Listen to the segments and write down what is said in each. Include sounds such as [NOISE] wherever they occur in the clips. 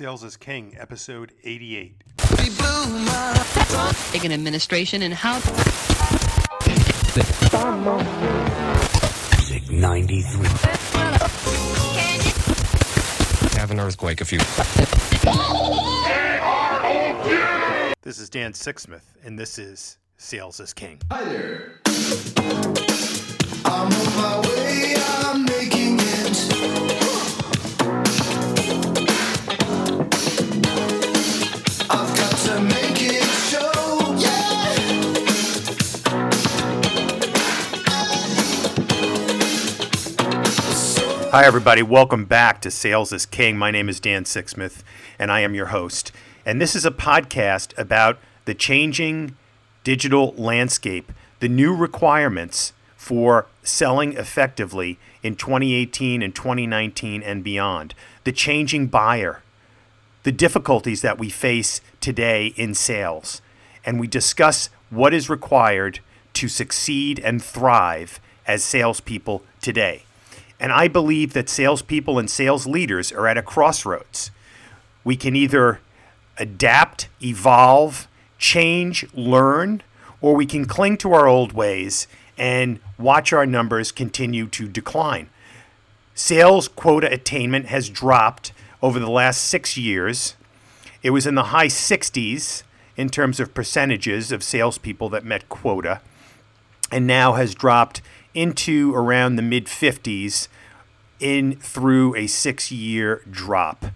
Sales is King, episode 88. Taking administration and how Music 93. have an earthquake if you This is Dan Sixsmith, and this is Sales is King. Hi there. I'm on my way, I'm making it. Hi, everybody. Welcome back to Sales is King. My name is Dan Sixsmith, and I am your host. And this is a podcast about the changing digital landscape, the new requirements for selling effectively in 2018 and 2019 and beyond, the changing buyer, the difficulties that we face today in sales. And we discuss what is required to succeed and thrive as salespeople today. And I believe that salespeople and sales leaders are at a crossroads. We can either adapt, evolve, change, learn, or we can cling to our old ways and watch our numbers continue to decline. Sales quota attainment has dropped over the last six years. It was in the high 60s in terms of percentages of salespeople that met quota, and now has dropped into around the mid 50s in through a six year drop.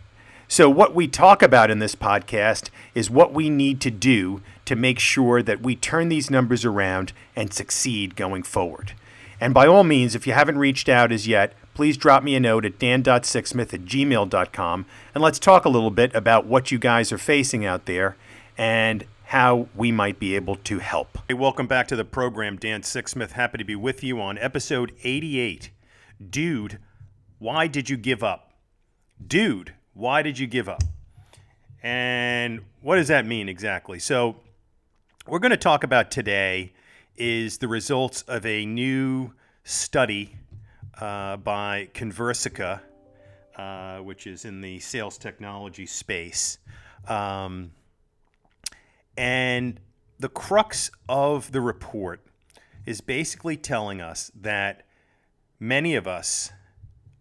So, what we talk about in this podcast is what we need to do to make sure that we turn these numbers around and succeed going forward. And by all means, if you haven't reached out as yet, please drop me a note at dan.sixsmith at gmail.com and let's talk a little bit about what you guys are facing out there and how we might be able to help. Hey, welcome back to the program. Dan Sixsmith, happy to be with you on episode 88. Dude, why did you give up? Dude, why did you give up? And what does that mean exactly? So, we're going to talk about today is the results of a new study uh, by Conversica, uh, which is in the sales technology space. Um, and the crux of the report is basically telling us that many of us,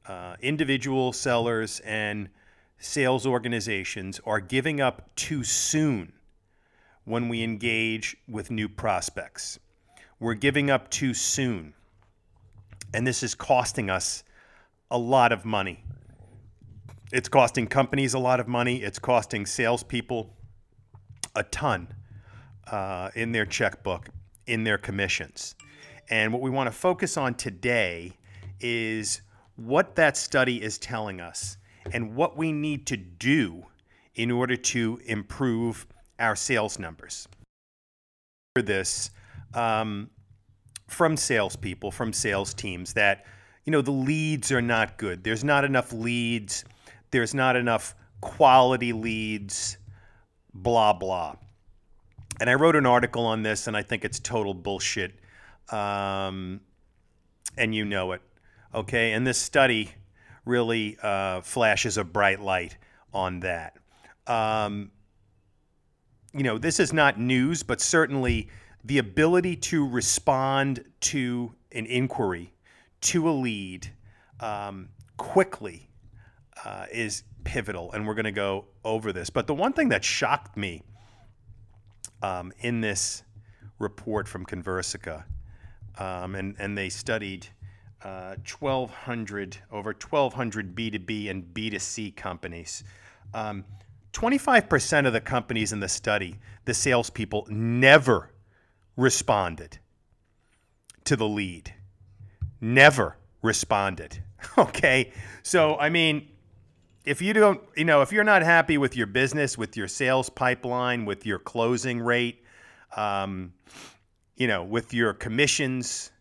uh, individual sellers and sales organizations, are giving up too soon when we engage with new prospects. We're giving up too soon. And this is costing us a lot of money. It's costing companies a lot of money. It's costing salespeople a ton uh, in their checkbook, in their commissions. And what we want to focus on today is what that study is telling us and what we need to do in order to improve our sales numbers. This um, from salespeople, from sales teams, that you know the leads are not good. There's not enough leads. There's not enough quality leads. Blah blah. And I wrote an article on this, and I think it's total bullshit. Um, and you know it, okay? And this study really uh, flashes a bright light on that. Um, you know, this is not news, but certainly the ability to respond to an inquiry, to a lead, um, quickly uh, is pivotal. And we're going to go over this. But the one thing that shocked me um, in this report from Conversica, um, and, and they studied uh, 1,200, over 1,200 B2B and B2C companies. Um, 25% of the companies in the study, the salespeople never responded to the lead. Never responded. [LAUGHS] Okay. So, I mean, if you don't, you know, if you're not happy with your business, with your sales pipeline, with your closing rate, um, you know, with your commissions,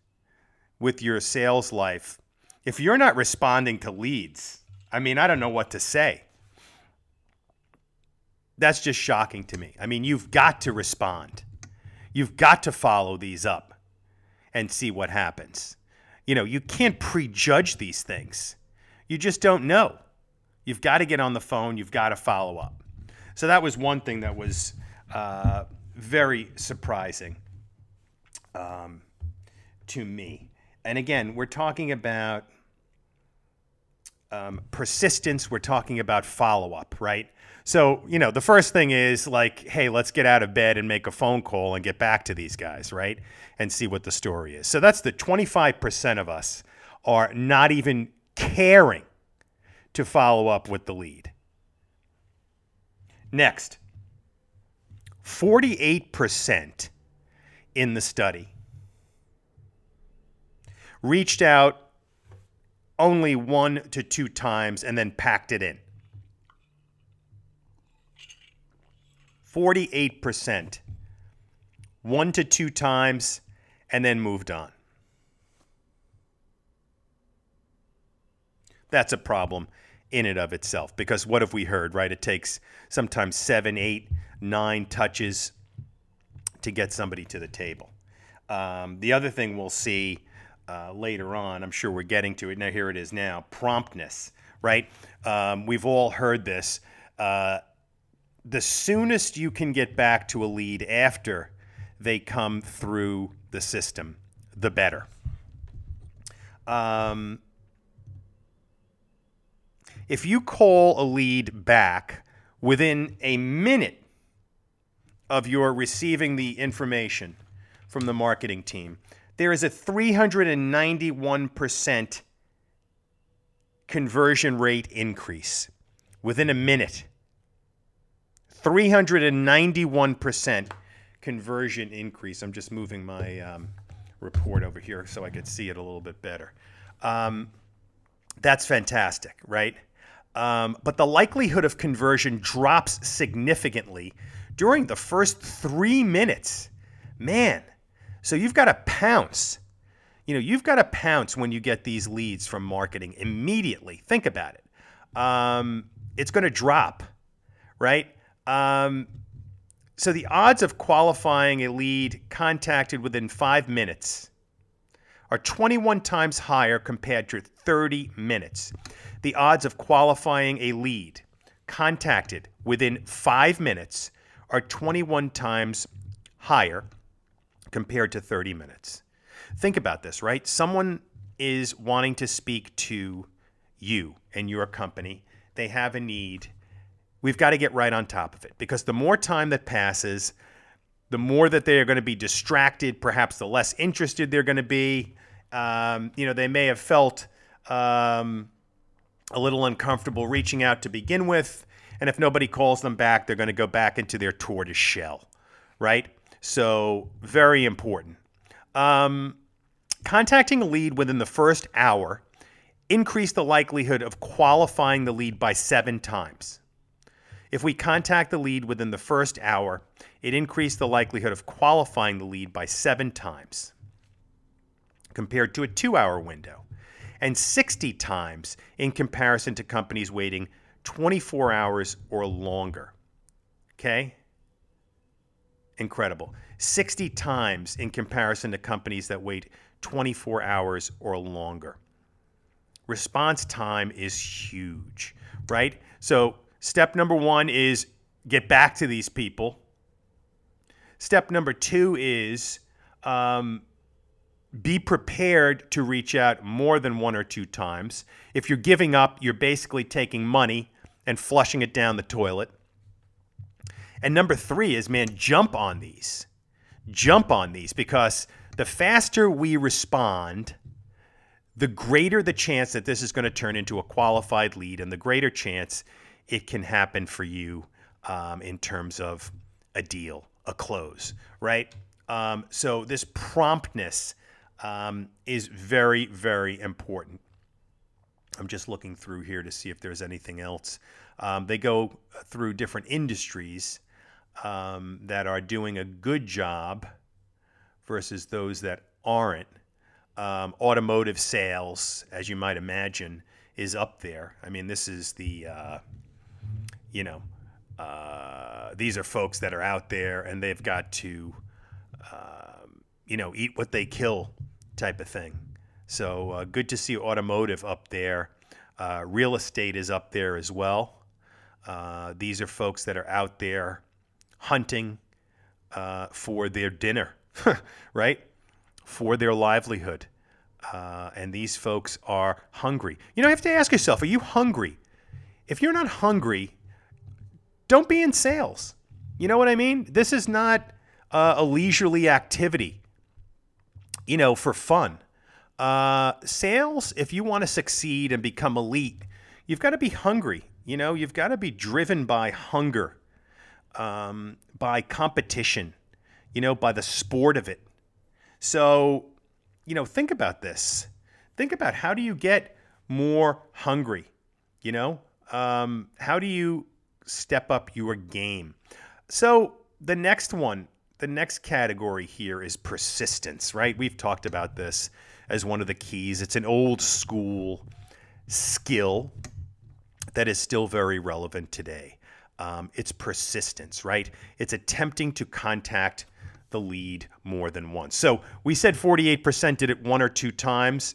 with your sales life, if you're not responding to leads, I mean, I don't know what to say. That's just shocking to me. I mean, you've got to respond. You've got to follow these up and see what happens. You know, you can't prejudge these things. You just don't know. You've got to get on the phone. You've got to follow up. So that was one thing that was uh, very surprising um, to me. And again, we're talking about um, persistence. We're talking about follow up, right? So, you know, the first thing is like, hey, let's get out of bed and make a phone call and get back to these guys, right? And see what the story is. So that's the 25% of us are not even caring to follow up with the lead. Next, 48% in the study reached out only one to two times and then packed it in. 48%. One to two times and then moved on. That's a problem in and of itself because what have we heard, right? It takes sometimes seven, eight, nine touches to get somebody to the table. Um, the other thing we'll see uh, later on, I'm sure we're getting to it. Now, here it is now promptness, right? Um, we've all heard this. Uh, the soonest you can get back to a lead after they come through the system, the better. Um, if you call a lead back within a minute of your receiving the information from the marketing team, there is a 391% conversion rate increase within a minute. 391% conversion increase. I'm just moving my um, report over here so I could see it a little bit better. Um, that's fantastic, right? Um, but the likelihood of conversion drops significantly during the first three minutes. Man, so you've got to pounce. You know, you've got to pounce when you get these leads from marketing immediately. Think about it. Um, it's going to drop, right? Um, so the odds of qualifying a lead contacted within five minutes are 21 times higher compared to 30 minutes. The odds of qualifying a lead contacted within five minutes are 21 times higher compared to 30 minutes. Think about this, right? Someone is wanting to speak to you and your company. They have a need. We've got to get right on top of it because the more time that passes, the more that they are going to be distracted, perhaps the less interested they're going to be. Um, you know, they may have felt um, a little uncomfortable reaching out to begin with. And if nobody calls them back, they're going to go back into their tortoise shell, right? So, very important. Um, contacting a lead within the first hour increased the likelihood of qualifying the lead by seven times. If we contact the lead within the first hour, it increased the likelihood of qualifying the lead by seven times compared to a two hour window, and 60 times in comparison to companies waiting 24 hours or longer. Okay? Incredible. 60 times in comparison to companies that wait 24 hours or longer. Response time is huge, right? So, step number one is get back to these people. Step number two is um, be prepared to reach out more than one or two times. If you're giving up, you're basically taking money and flushing it down the toilet. And number three is, man, jump on these. Jump on these because the faster we respond, the greater the chance that this is going to turn into a qualified lead and the greater chance it can happen for you um, in terms of a deal, a close, right? Um, so this promptness um, is very, very important. I'm just looking through here to see if there's anything else. Um, they go through different industries um, that are doing a good job versus those that aren't. Um, automotive sales, as you might imagine, is up there. I mean, this is the, uh, you know, uh, these are folks that are out there and they've got to, um, you know, eat what they kill type of thing. So uh, good to see automotive up there. Uh, real estate is up there as well. Uh, these are folks that are out there hunting uh, for their dinner, [LAUGHS] right? For their livelihood. Uh, and these folks are hungry. You know, you have to ask yourself are you hungry? If you're not hungry, don't be in sales. You know what I mean? This is not uh, a leisurely activity, you know, for fun. Uh, sales, if you want to succeed and become elite, you've got to be hungry. You know, you've got to be driven by hunger, um, by competition, you know, by the sport of it. So, you know, think about this. Think about how do you get more hungry? You know, um, how do you step up your game? So, the next one, the next category here is persistence, right? We've talked about this as one of the keys. It's an old school skill that is still very relevant today. Um, it's persistence, right? It's attempting to contact the lead more than once. So we said 48% did it one or two times.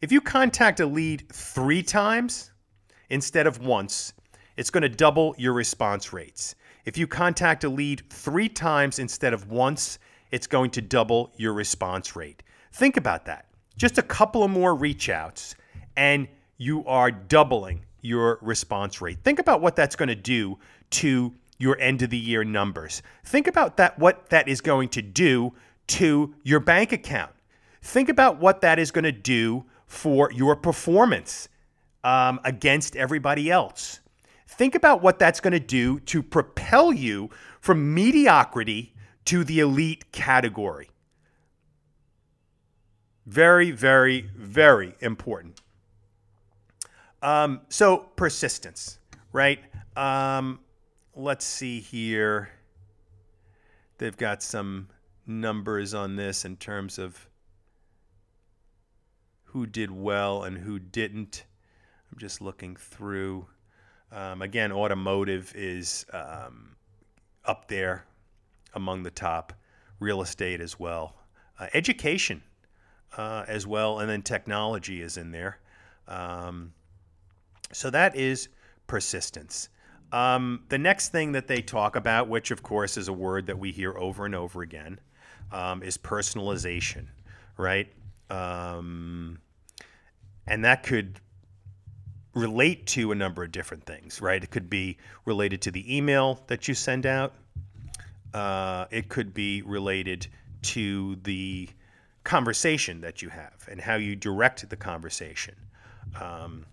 If you contact a lead three times instead of once, it's going to double your response rates. If you contact a lead three times instead of once, it's going to double your response rate. Think about that. Just a couple of more reach outs, and you are doubling your response rate. Think about what that's going to do to your end of the year numbers. Think about that what that is going to do to your bank account. Think about what that is going to do for your performance um, against everybody else. Think about what that's going to do to propel you from mediocrity to the elite category. Very, very, very important. Um, so persistence, right? Um, let's see here. They've got some numbers on this in terms of who did well and who didn't. I'm just looking through. Um, again, automotive is um, up there among the top, real estate as well, uh, education uh, as well, and then technology is in there. Um, so that is persistence. Um, the next thing that they talk about, which of course is a word that we hear over and over again, um, is personalization, right? Um, and that could relate to a number of different things, right? It could be related to the email that you send out. Uh, it could be related to the conversation that you have and how you direct the conversation. Um,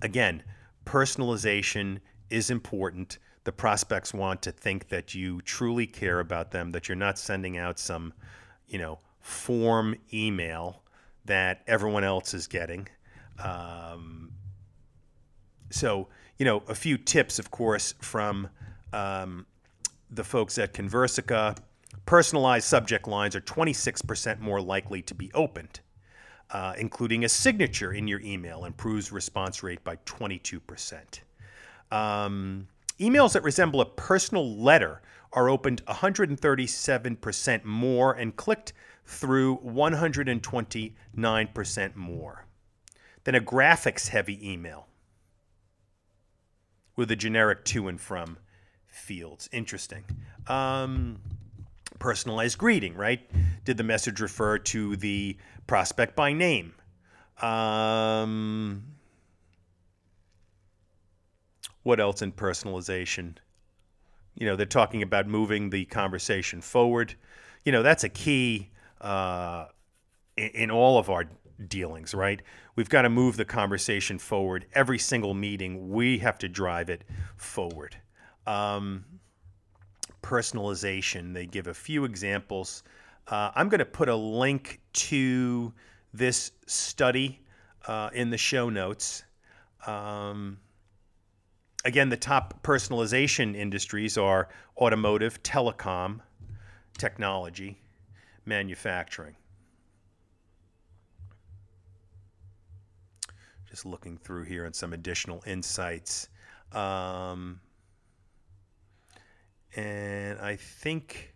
again, personalization is important. The prospects want to think that you truly care about them, that you're not sending out some, you know, form email that everyone else is getting. Um, so, you know, a few tips, of course, from um, the folks at Conversica. Personalized subject lines are 26% more likely to be opened uh, including a signature in your email, improves response rate by 22%. Um, emails that resemble a personal letter are opened 137% more and clicked through 129% more than a graphics heavy email with a generic to and from fields. Interesting. Um, personalized greeting, right? Did the message refer to the prospect by name? Um, what else in personalization? You know, they're talking about moving the conversation forward. You know, that's a key uh, in, in all of our dealings, right? We've got to move the conversation forward. Every single meeting, we have to drive it forward. Um, personalization. They give a few examples. Uh, I'm going to put a link to this study uh, in the show notes. Um, again, the top personalization industries are automotive, telecom, technology, manufacturing. Just looking through here and some additional insights. Um, and I think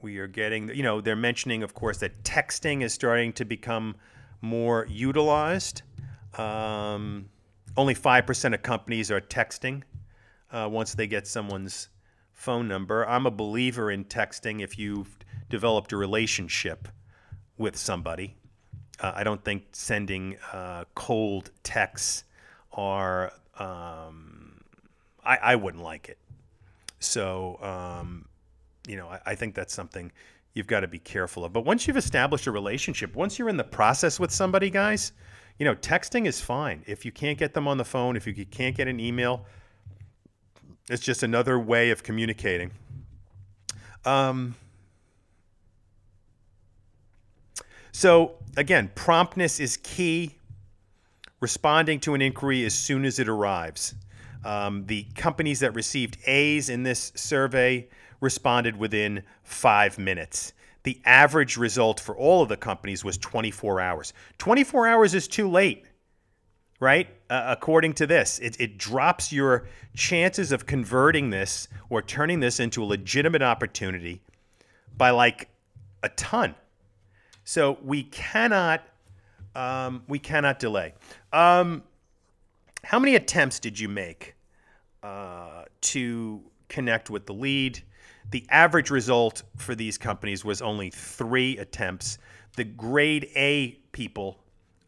we are getting, you know, they're mentioning, of course, that texting is starting to become more utilized. Um, only 5% of companies are texting uh, once they get someone's phone number. I'm a believer in texting if you've developed a relationship with somebody. Uh, I don't think sending uh, cold texts are, um, I, I wouldn't like it. So, um, you know, I, I think that's something you've got to be careful of. But once you've established a relationship, once you're in the process with somebody, guys, you know, texting is fine. If you can't get them on the phone, if you can't get an email, it's just another way of communicating. Um, so, again, promptness is key. Responding to an inquiry as soon as it arrives. Um, the companies that received A's in this survey responded within five minutes. The average result for all of the companies was 24 hours. 24 hours is too late, right? Uh, according to this, it, it drops your chances of converting this or turning this into a legitimate opportunity by like a ton. So we cannot, um, we cannot delay. Um, how many attempts did you make uh, to connect with the lead? The average result for these companies was only three attempts. The grade A people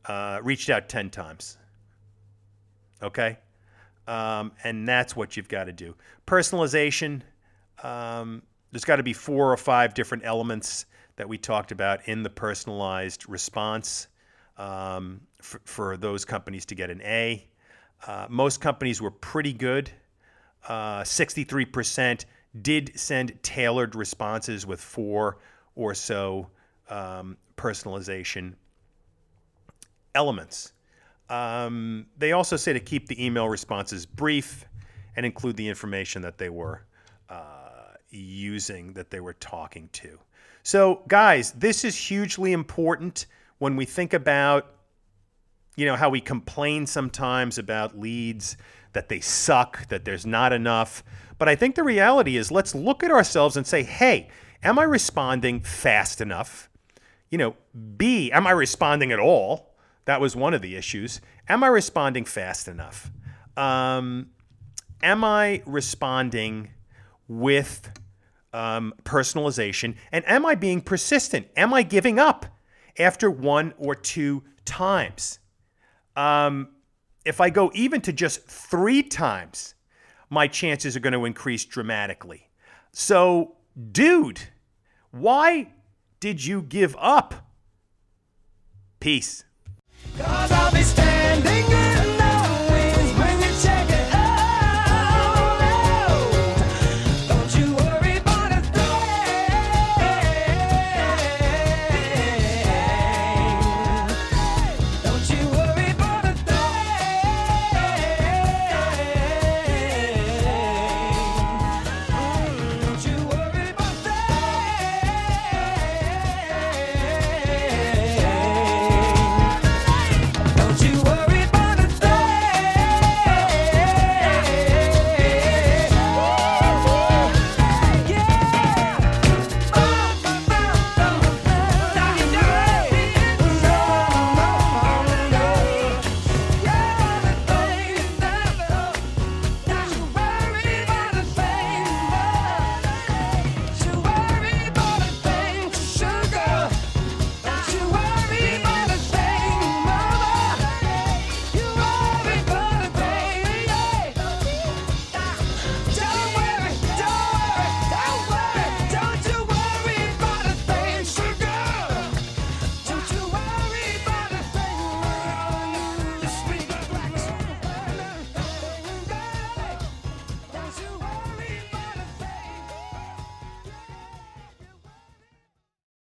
uh, reached out 10 times. Okay? Um, and that's what you've got to do. Personalization, um, there's got to be four or five different elements that we talked about in the personalized response um, for, for those companies to get an A. Uh, most companies were pretty good. Uh, 63% did send tailored responses with four or so um, personalization elements. Um, they also say to keep the email responses brief and include the information that they were uh, using, that they were talking to. So, guys, this is hugely important when we think about, you know, how we complain sometimes about leads that they suck, that there's not enough. But I think the reality is let's look at ourselves and say, hey, am I responding fast enough? You know, B, am I responding at all? That was one of the issues. Am I responding fast enough? Um, am I responding with um, personalization? And am I being persistent? Am I giving up after one or two times? Um, if I go even to just three times, my chances are going to increase dramatically. So, dude, why did you give up? Peace.